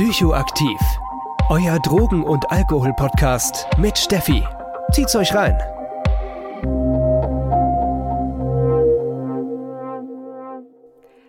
Psychoaktiv. Euer Drogen- und Alkohol-Podcast mit Steffi. Zieht's euch rein.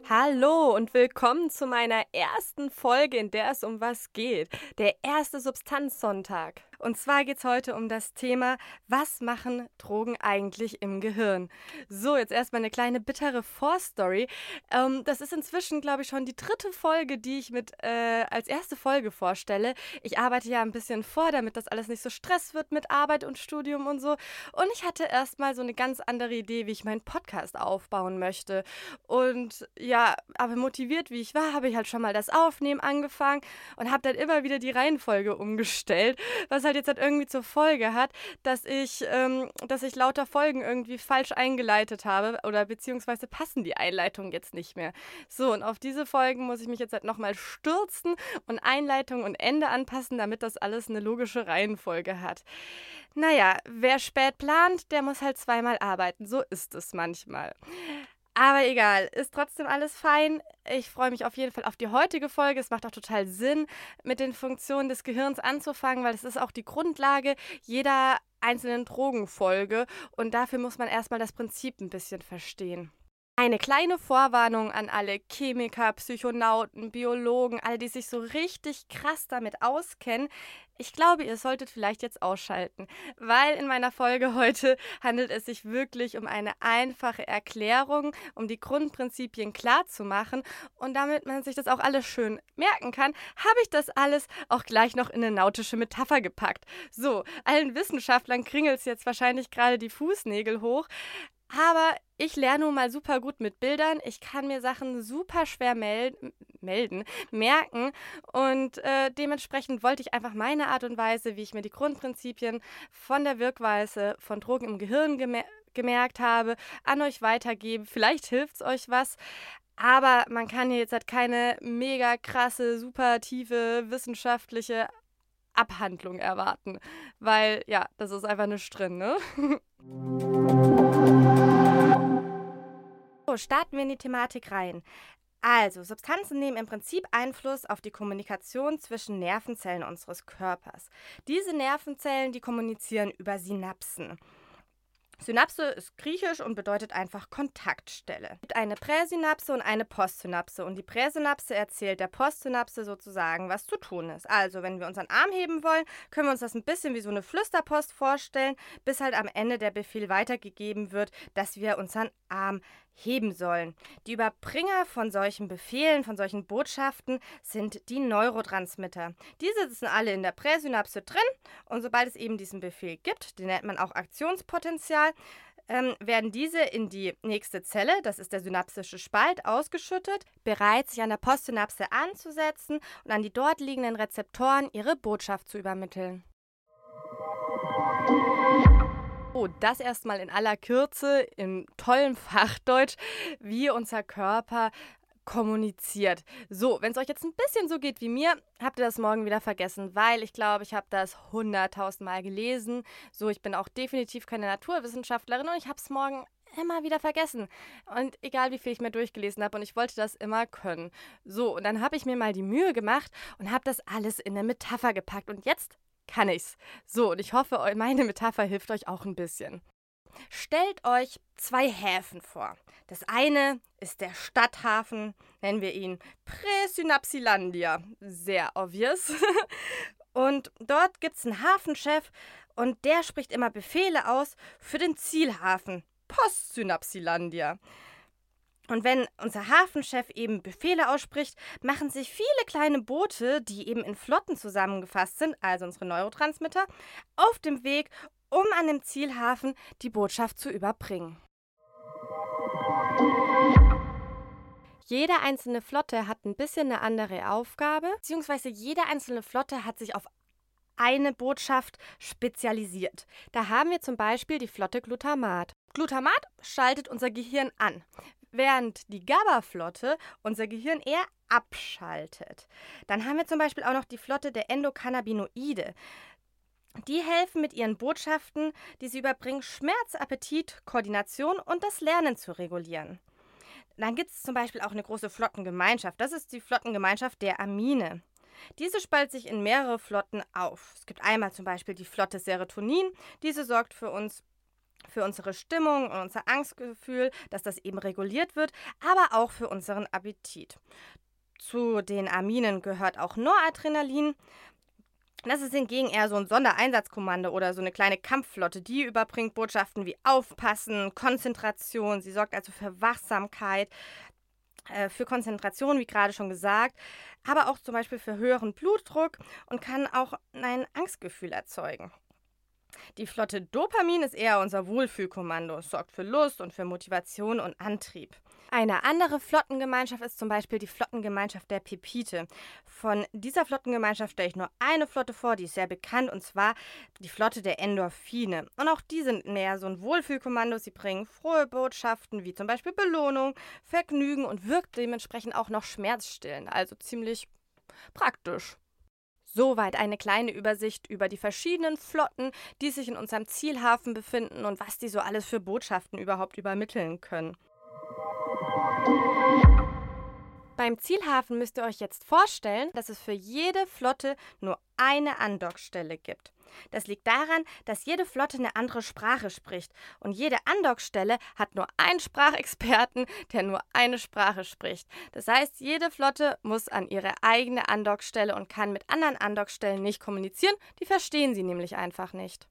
Hallo und willkommen zu meiner ersten Folge, in der es um was geht. Der erste Substanzsonntag. Und zwar geht es heute um das Thema, was machen Drogen eigentlich im Gehirn? So, jetzt erstmal eine kleine bittere Vorstory. Ähm, das ist inzwischen, glaube ich, schon die dritte Folge, die ich mit äh, als erste Folge vorstelle. Ich arbeite ja ein bisschen vor, damit das alles nicht so stress wird mit Arbeit und Studium und so. Und ich hatte erstmal so eine ganz andere Idee, wie ich meinen Podcast aufbauen möchte. Und ja, aber motiviert wie ich war, habe ich halt schon mal das Aufnehmen angefangen und habe dann immer wieder die Reihenfolge umgestellt, was halt halt jetzt halt irgendwie zur Folge hat, dass ich, ähm, dass ich lauter Folgen irgendwie falsch eingeleitet habe oder beziehungsweise passen die Einleitungen jetzt nicht mehr. So, und auf diese Folgen muss ich mich jetzt halt nochmal stürzen und Einleitung und Ende anpassen, damit das alles eine logische Reihenfolge hat. Naja, wer spät plant, der muss halt zweimal arbeiten. So ist es manchmal. Aber egal, ist trotzdem alles fein. Ich freue mich auf jeden Fall auf die heutige Folge. Es macht auch total Sinn, mit den Funktionen des Gehirns anzufangen, weil es ist auch die Grundlage jeder einzelnen Drogenfolge. Und dafür muss man erstmal das Prinzip ein bisschen verstehen. Eine kleine Vorwarnung an alle Chemiker, Psychonauten, Biologen, alle, die sich so richtig krass damit auskennen. Ich glaube, ihr solltet vielleicht jetzt ausschalten, weil in meiner Folge heute handelt es sich wirklich um eine einfache Erklärung, um die Grundprinzipien klar zu machen und damit man sich das auch alles schön merken kann, habe ich das alles auch gleich noch in eine nautische Metapher gepackt. So, allen Wissenschaftlern kringelt es jetzt wahrscheinlich gerade die Fußnägel hoch, aber ich lerne nun mal super gut mit Bildern. Ich kann mir Sachen super schwer mel melden, merken. Und äh, dementsprechend wollte ich einfach meine Art und Weise, wie ich mir die Grundprinzipien von der Wirkweise von Drogen im Gehirn gemer gemerkt habe, an euch weitergeben. Vielleicht hilft es euch was. Aber man kann hier jetzt halt keine mega krasse, super tiefe wissenschaftliche Abhandlung erwarten. Weil, ja, das ist einfach nicht drin, ne? So, starten wir in die Thematik rein. Also, Substanzen nehmen im Prinzip Einfluss auf die Kommunikation zwischen Nervenzellen unseres Körpers. Diese Nervenzellen, die kommunizieren über Synapsen. Synapse ist griechisch und bedeutet einfach Kontaktstelle. Es gibt eine Präsynapse und eine Postsynapse und die Präsynapse erzählt der Postsynapse sozusagen, was zu tun ist. Also, wenn wir unseren Arm heben wollen, können wir uns das ein bisschen wie so eine Flüsterpost vorstellen, bis halt am Ende der Befehl weitergegeben wird, dass wir unseren Arm heben sollen. Die Überbringer von solchen Befehlen, von solchen Botschaften sind die Neurotransmitter. Diese sitzen alle in der Präsynapse drin und sobald es eben diesen Befehl gibt, den nennt man auch Aktionspotenzial, ähm, werden diese in die nächste Zelle, das ist der synapsische Spalt, ausgeschüttet, bereit sich an der Postsynapse anzusetzen und an die dort liegenden Rezeptoren ihre Botschaft zu übermitteln. Oh, das erstmal in aller Kürze, im tollen Fachdeutsch, wie unser Körper kommuniziert. So, wenn es euch jetzt ein bisschen so geht wie mir, habt ihr das morgen wieder vergessen, weil ich glaube, ich habe das hunderttausendmal gelesen. So, ich bin auch definitiv keine Naturwissenschaftlerin und ich habe es morgen immer wieder vergessen. Und egal wie viel ich mir durchgelesen habe und ich wollte das immer können. So, und dann habe ich mir mal die Mühe gemacht und habe das alles in eine Metapher gepackt. Und jetzt kann ich's. So, und ich hoffe, meine Metapher hilft euch auch ein bisschen. Stellt euch zwei Häfen vor. Das eine ist der Stadthafen, nennen wir ihn Präsynapsilandia. Sehr obvious. Und dort gibt es einen Hafenchef und der spricht immer Befehle aus für den Zielhafen Postsynapsilandia. Und wenn unser Hafenchef eben Befehle ausspricht, machen sich viele kleine Boote, die eben in Flotten zusammengefasst sind, also unsere Neurotransmitter, auf dem Weg, um an dem Zielhafen die Botschaft zu überbringen. Jede einzelne Flotte hat ein bisschen eine andere Aufgabe, beziehungsweise jede einzelne Flotte hat sich auf eine Botschaft spezialisiert. Da haben wir zum Beispiel die Flotte Glutamat. Glutamat schaltet unser Gehirn an während die GABA-Flotte unser Gehirn eher abschaltet. Dann haben wir zum Beispiel auch noch die Flotte der Endokannabinoide. Die helfen mit ihren Botschaften, die sie überbringen, Schmerz, Appetit, Koordination und das Lernen zu regulieren. Dann gibt es zum Beispiel auch eine große Flottengemeinschaft. Das ist die Flottengemeinschaft der Amine. Diese spaltet sich in mehrere Flotten auf. Es gibt einmal zum Beispiel die Flotte Serotonin. Diese sorgt für uns für unsere Stimmung und unser Angstgefühl, dass das eben reguliert wird, aber auch für unseren Appetit. Zu den Aminen gehört auch Noradrenalin. Das ist hingegen eher so ein Sondereinsatzkommando oder so eine kleine Kampfflotte. Die überbringt Botschaften wie Aufpassen, Konzentration. Sie sorgt also für Wachsamkeit, äh, für Konzentration, wie gerade schon gesagt, aber auch zum Beispiel für höheren Blutdruck und kann auch ein Angstgefühl erzeugen. Die Flotte Dopamin ist eher unser Wohlfühlkommando. Es sorgt für Lust und für Motivation und Antrieb. Eine andere Flottengemeinschaft ist zum Beispiel die Flottengemeinschaft der Pepite. Von dieser Flottengemeinschaft stelle ich nur eine Flotte vor, die ist sehr bekannt, und zwar die Flotte der Endorphine. Und auch die sind mehr so ein Wohlfühlkommando. Sie bringen frohe Botschaften wie zum Beispiel Belohnung, Vergnügen und wirkt dementsprechend auch noch schmerzstillend. Also ziemlich praktisch. Soweit eine kleine Übersicht über die verschiedenen Flotten, die sich in unserem Zielhafen befinden und was die so alles für Botschaften überhaupt übermitteln können. Beim Zielhafen müsst ihr euch jetzt vorstellen, dass es für jede Flotte nur eine Andockstelle gibt. Das liegt daran, dass jede Flotte eine andere Sprache spricht und jede Andockstelle hat nur einen Sprachexperten, der nur eine Sprache spricht. Das heißt, jede Flotte muss an ihre eigene Andockstelle und kann mit anderen Andockstellen nicht kommunizieren, die verstehen sie nämlich einfach nicht.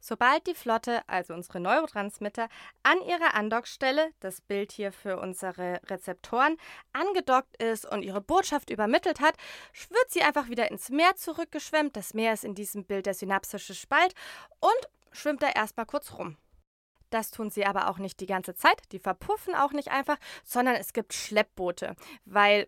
Sobald die Flotte, also unsere Neurotransmitter, an ihrer Andockstelle, das Bild hier für unsere Rezeptoren, angedockt ist und ihre Botschaft übermittelt hat, wird sie einfach wieder ins Meer zurückgeschwemmt. Das Meer ist in diesem Bild der synapsische Spalt und schwimmt da erstmal kurz rum. Das tun sie aber auch nicht die ganze Zeit, die verpuffen auch nicht einfach, sondern es gibt Schleppboote, weil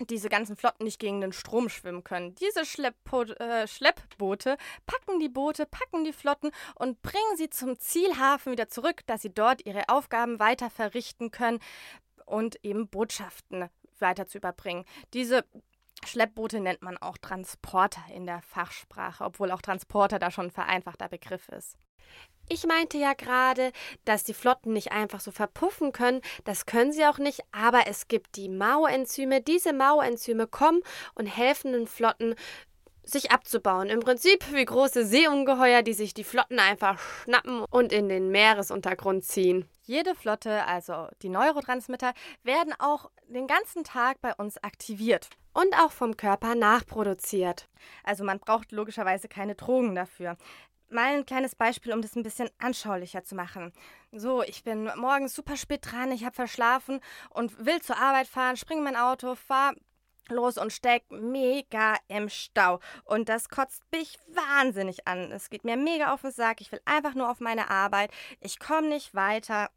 diese ganzen Flotten nicht gegen den Strom schwimmen können. Diese Schlepppo äh, Schleppboote packen die Boote, packen die Flotten und bringen sie zum Zielhafen wieder zurück, dass sie dort ihre Aufgaben weiter verrichten können und eben Botschaften weiter zu überbringen. Diese Schleppboote nennt man auch Transporter in der Fachsprache, obwohl auch Transporter da schon ein vereinfachter Begriff ist. Ich meinte ja gerade, dass die Flotten nicht einfach so verpuffen können. Das können sie auch nicht, aber es gibt die Mauenzyme. Diese Mauenzyme kommen und helfen den Flotten, sich abzubauen. Im Prinzip wie große Seeungeheuer, die sich die Flotten einfach schnappen und in den Meeresuntergrund ziehen. Jede Flotte, also die Neurotransmitter, werden auch den ganzen Tag bei uns aktiviert und auch vom Körper nachproduziert. Also man braucht logischerweise keine Drogen dafür mal ein kleines Beispiel, um das ein bisschen anschaulicher zu machen. So, ich bin morgens super spät dran, ich habe verschlafen und will zur Arbeit fahren, springe mein Auto, fahre los und steck mega im Stau. Und das kotzt mich wahnsinnig an. Es geht mir mega auf den Sack. Ich will einfach nur auf meine Arbeit. Ich komme nicht weiter.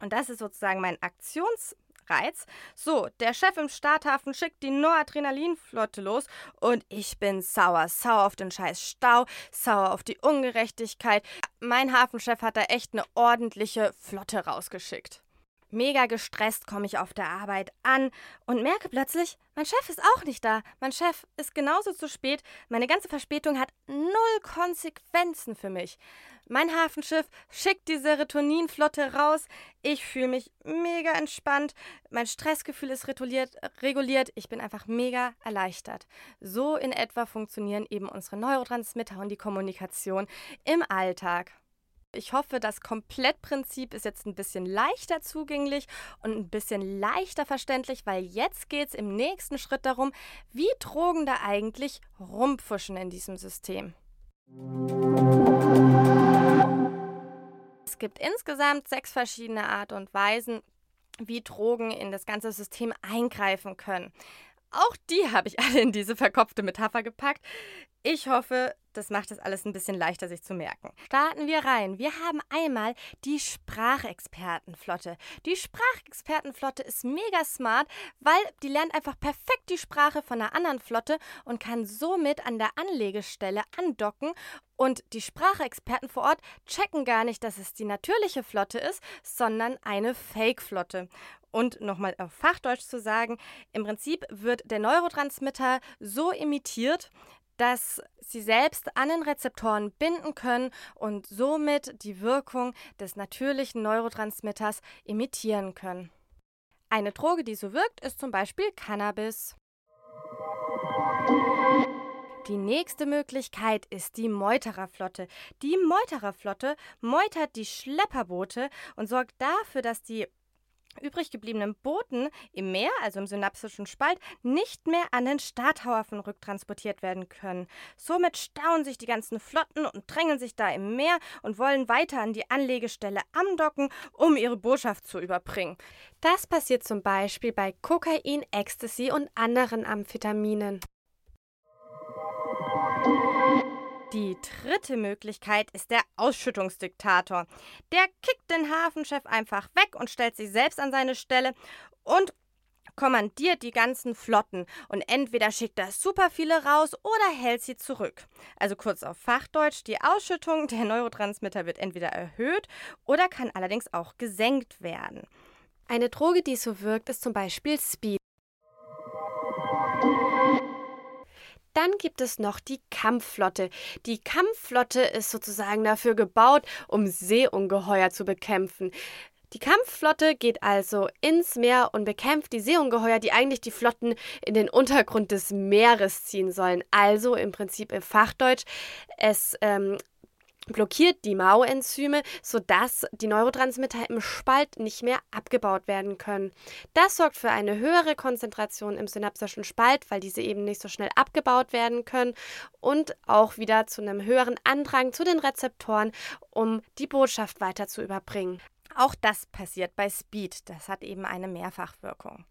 Und das ist sozusagen mein Aktions- Reiz. So, der Chef im Starthafen schickt die Noradrenalinflotte los und ich bin sauer. Sauer auf den scheiß Stau, sauer auf die Ungerechtigkeit. Mein Hafenchef hat da echt eine ordentliche Flotte rausgeschickt. Mega gestresst komme ich auf der Arbeit an und merke plötzlich, mein Chef ist auch nicht da. Mein Chef ist genauso zu spät. Meine ganze Verspätung hat null Konsequenzen für mich. Mein Hafenschiff schickt die Serotoninflotte raus. Ich fühle mich mega entspannt. Mein Stressgefühl ist reguliert, reguliert. Ich bin einfach mega erleichtert. So in etwa funktionieren eben unsere Neurotransmitter und die Kommunikation im Alltag. Ich hoffe, das Komplettprinzip ist jetzt ein bisschen leichter zugänglich und ein bisschen leichter verständlich, weil jetzt geht es im nächsten Schritt darum, wie Drogen da eigentlich rumpfuschen in diesem System. Es gibt insgesamt sechs verschiedene Art und Weisen, wie Drogen in das ganze System eingreifen können. Auch die habe ich alle in diese verkopfte Metapher gepackt. Ich hoffe, das macht es alles ein bisschen leichter, sich zu merken. Starten wir rein. Wir haben einmal die Sprachexpertenflotte. Die Sprachexpertenflotte ist mega smart, weil die lernt einfach perfekt die Sprache von einer anderen Flotte und kann somit an der Anlegestelle andocken. Und die Sprachexperten vor Ort checken gar nicht, dass es die natürliche Flotte ist, sondern eine Fake-Flotte. Und nochmal auf Fachdeutsch zu sagen, im Prinzip wird der Neurotransmitter so imitiert, dass sie selbst an den Rezeptoren binden können und somit die Wirkung des natürlichen Neurotransmitters imitieren können. Eine Droge, die so wirkt, ist zum Beispiel Cannabis. Die nächste Möglichkeit ist die Meutererflotte. Die Meutererflotte meutert die Schlepperboote und sorgt dafür, dass die übrig gebliebenen Booten im Meer, also im synapsischen Spalt, nicht mehr an den Starthafen rücktransportiert werden können. Somit stauen sich die ganzen Flotten und drängen sich da im Meer und wollen weiter an die Anlegestelle andocken, um ihre Botschaft zu überbringen. Das passiert zum Beispiel bei Kokain, Ecstasy und anderen Amphetaminen. Die dritte Möglichkeit ist der Ausschüttungsdiktator. Der kickt den Hafenchef einfach weg und stellt sich selbst an seine Stelle und kommandiert die ganzen Flotten und entweder schickt er super viele raus oder hält sie zurück. Also kurz auf Fachdeutsch, die Ausschüttung der Neurotransmitter wird entweder erhöht oder kann allerdings auch gesenkt werden. Eine Droge, die so wirkt, ist zum Beispiel Speed. Dann gibt es noch die Kampfflotte. Die Kampfflotte ist sozusagen dafür gebaut, um Seeungeheuer zu bekämpfen. Die Kampfflotte geht also ins Meer und bekämpft die Seeungeheuer, die eigentlich die Flotten in den Untergrund des Meeres ziehen sollen. Also im Prinzip im Fachdeutsch, es ähm, blockiert die MAO-Enzyme, sodass die Neurotransmitter im Spalt nicht mehr abgebaut werden können. Das sorgt für eine höhere Konzentration im synapsischen Spalt, weil diese eben nicht so schnell abgebaut werden können und auch wieder zu einem höheren Andrang zu den Rezeptoren, um die Botschaft weiter zu überbringen. Auch das passiert bei Speed. Das hat eben eine Mehrfachwirkung.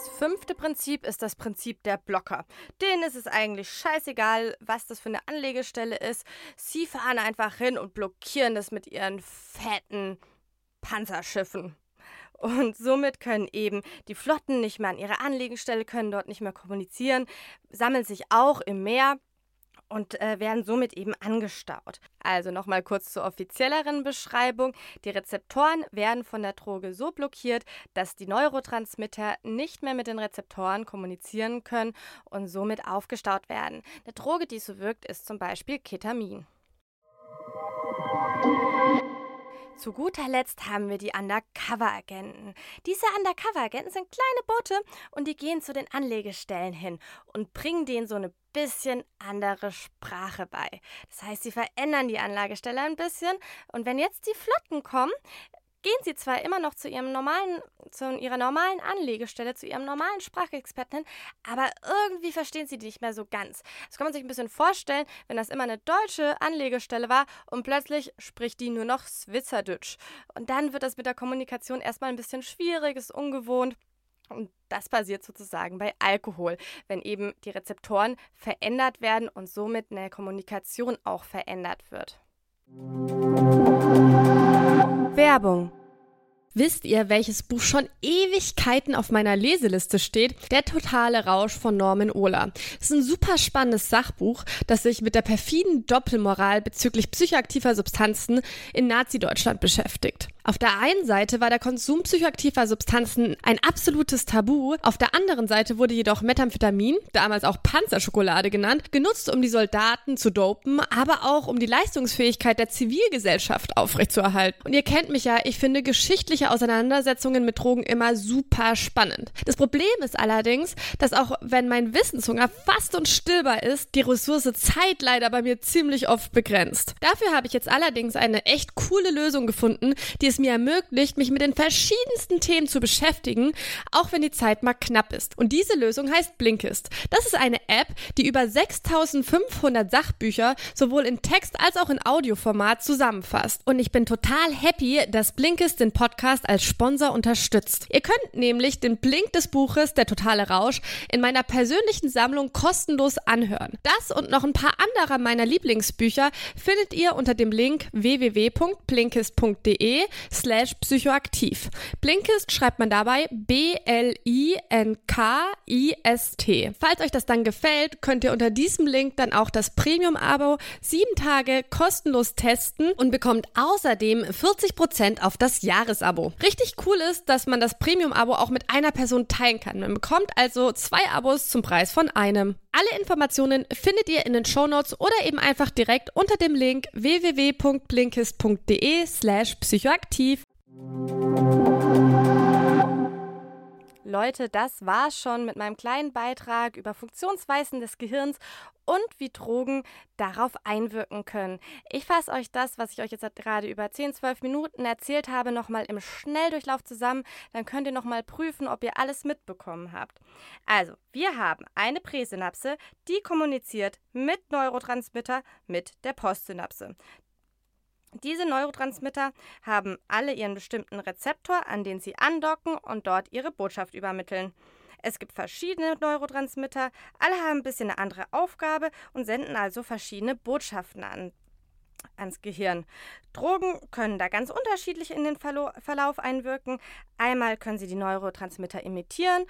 Das fünfte Prinzip ist das Prinzip der Blocker. Denen ist es eigentlich scheißegal, was das für eine Anlegestelle ist. Sie fahren einfach hin und blockieren das mit ihren fetten Panzerschiffen. Und somit können eben die Flotten nicht mehr an ihre Anlegestelle, können dort nicht mehr kommunizieren, sammeln sich auch im Meer und äh, werden somit eben angestaut. Also nochmal kurz zur offizielleren Beschreibung. Die Rezeptoren werden von der Droge so blockiert, dass die Neurotransmitter nicht mehr mit den Rezeptoren kommunizieren können und somit aufgestaut werden. Eine Droge, die so wirkt, ist zum Beispiel Ketamin. Zu guter Letzt haben wir die Undercover-Agenten. Diese Undercover-Agenten sind kleine Boote und die gehen zu den Anlegestellen hin und bringen denen so eine bisschen andere Sprache bei. Das heißt, sie verändern die Anlagestelle ein bisschen und wenn jetzt die Flotten kommen, gehen sie zwar immer noch zu ihrem normalen, zu ihrer normalen Anlegestelle, zu ihrem normalen Sprachexperten hin, aber irgendwie verstehen sie die nicht mehr so ganz. Das kann man sich ein bisschen vorstellen, wenn das immer eine deutsche Anlegestelle war und plötzlich spricht die nur noch Switzerdeutsch. Und dann wird das mit der Kommunikation erstmal ein bisschen schwierig, ist ungewohnt. Und das passiert sozusagen bei Alkohol, wenn eben die Rezeptoren verändert werden und somit eine Kommunikation auch verändert wird. Werbung Wisst ihr, welches Buch schon Ewigkeiten auf meiner Leseliste steht? Der totale Rausch von Norman Ohler. Das ist ein super spannendes Sachbuch, das sich mit der perfiden Doppelmoral bezüglich psychoaktiver Substanzen in Nazi-Deutschland beschäftigt. Auf der einen Seite war der Konsum psychoaktiver Substanzen ein absolutes Tabu, auf der anderen Seite wurde jedoch Methamphetamin, damals auch Panzerschokolade genannt, genutzt, um die Soldaten zu dopen, aber auch um die Leistungsfähigkeit der Zivilgesellschaft aufrechtzuerhalten. Und ihr kennt mich ja, ich finde geschichtliche Auseinandersetzungen mit Drogen immer super spannend. Das Problem ist allerdings, dass auch wenn mein Wissenshunger fast unstillbar ist, die Ressource Zeit leider bei mir ziemlich oft begrenzt. Dafür habe ich jetzt allerdings eine echt coole Lösung gefunden, die es mir ermöglicht, mich mit den verschiedensten Themen zu beschäftigen, auch wenn die Zeit mal knapp ist. Und diese Lösung heißt Blinkist. Das ist eine App, die über 6500 Sachbücher sowohl in Text als auch in Audioformat zusammenfasst. Und ich bin total happy, dass Blinkist den Podcast als Sponsor unterstützt. Ihr könnt nämlich den Blink des Buches Der totale Rausch in meiner persönlichen Sammlung kostenlos anhören. Das und noch ein paar anderer meiner Lieblingsbücher findet ihr unter dem Link www.blinkist.de slash psychoaktiv. Blinkist schreibt man dabei B-L-I-N-K-I-S-T. Falls euch das dann gefällt, könnt ihr unter diesem Link dann auch das Premium-Abo sieben Tage kostenlos testen und bekommt außerdem 40% auf das Jahresabo. Richtig cool ist, dass man das Premium-Abo auch mit einer Person teilen kann. Man bekommt also zwei Abos zum Preis von einem. Alle Informationen findet ihr in den Shownotes oder eben einfach direkt unter dem Link www.blinkist.de slash psychoaktiv. Leute, das war's schon mit meinem kleinen Beitrag über Funktionsweisen des Gehirns und wie Drogen darauf einwirken können. Ich fasse euch das, was ich euch jetzt gerade über 10, 12 Minuten erzählt habe, nochmal im Schnelldurchlauf zusammen. Dann könnt ihr nochmal prüfen, ob ihr alles mitbekommen habt. Also, wir haben eine Präsynapse, die kommuniziert mit Neurotransmitter mit der Postsynapse. Diese Neurotransmitter haben alle ihren bestimmten Rezeptor, an den sie andocken und dort ihre Botschaft übermitteln. Es gibt verschiedene Neurotransmitter, alle haben ein bisschen eine andere Aufgabe und senden also verschiedene Botschaften an, ans Gehirn. Drogen können da ganz unterschiedlich in den Verlauf einwirken. Einmal können sie die Neurotransmitter imitieren,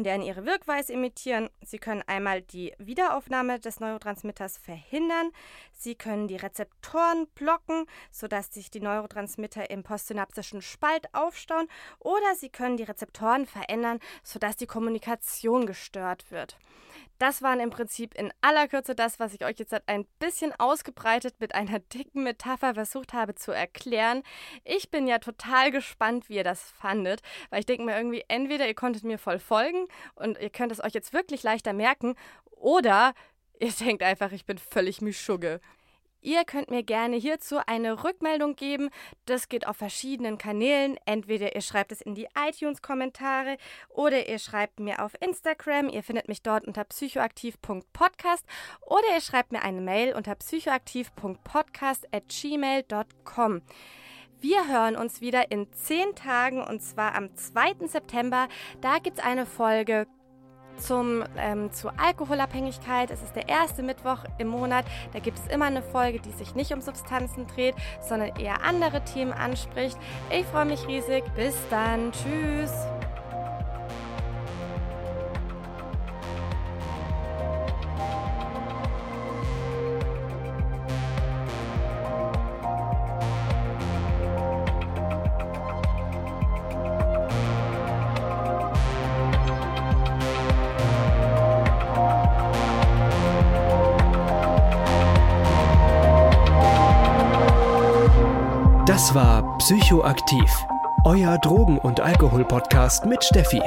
und deren ihre Wirkweise imitieren. Sie können einmal die Wiederaufnahme des Neurotransmitters verhindern. Sie können die Rezeptoren blocken, sodass sich die Neurotransmitter im postsynaptischen Spalt aufstauen. Oder sie können die Rezeptoren verändern, sodass die Kommunikation gestört wird. Das waren im Prinzip in aller Kürze das, was ich euch jetzt ein bisschen ausgebreitet mit einer dicken Metapher versucht habe zu erklären. Ich bin ja total gespannt, wie ihr das fandet, weil ich denke mir irgendwie, entweder ihr konntet mir voll folgen und ihr könnt es euch jetzt wirklich leichter merken, oder ihr denkt einfach, ich bin völlig Mischugge. Ihr könnt mir gerne hierzu eine Rückmeldung geben. Das geht auf verschiedenen Kanälen. Entweder ihr schreibt es in die iTunes-Kommentare oder ihr schreibt mir auf Instagram. Ihr findet mich dort unter psychoaktiv.podcast oder ihr schreibt mir eine Mail unter psychoaktiv.podcast.gmail.com. Wir hören uns wieder in zehn Tagen und zwar am 2. September. Da gibt es eine Folge zum, ähm, zur Alkoholabhängigkeit. Es ist der erste Mittwoch im Monat. Da gibt es immer eine Folge, die sich nicht um Substanzen dreht, sondern eher andere Themen anspricht. Ich freue mich riesig. Bis dann. Tschüss. Das war Psychoaktiv, euer Drogen- und Alkohol-Podcast mit Steffi.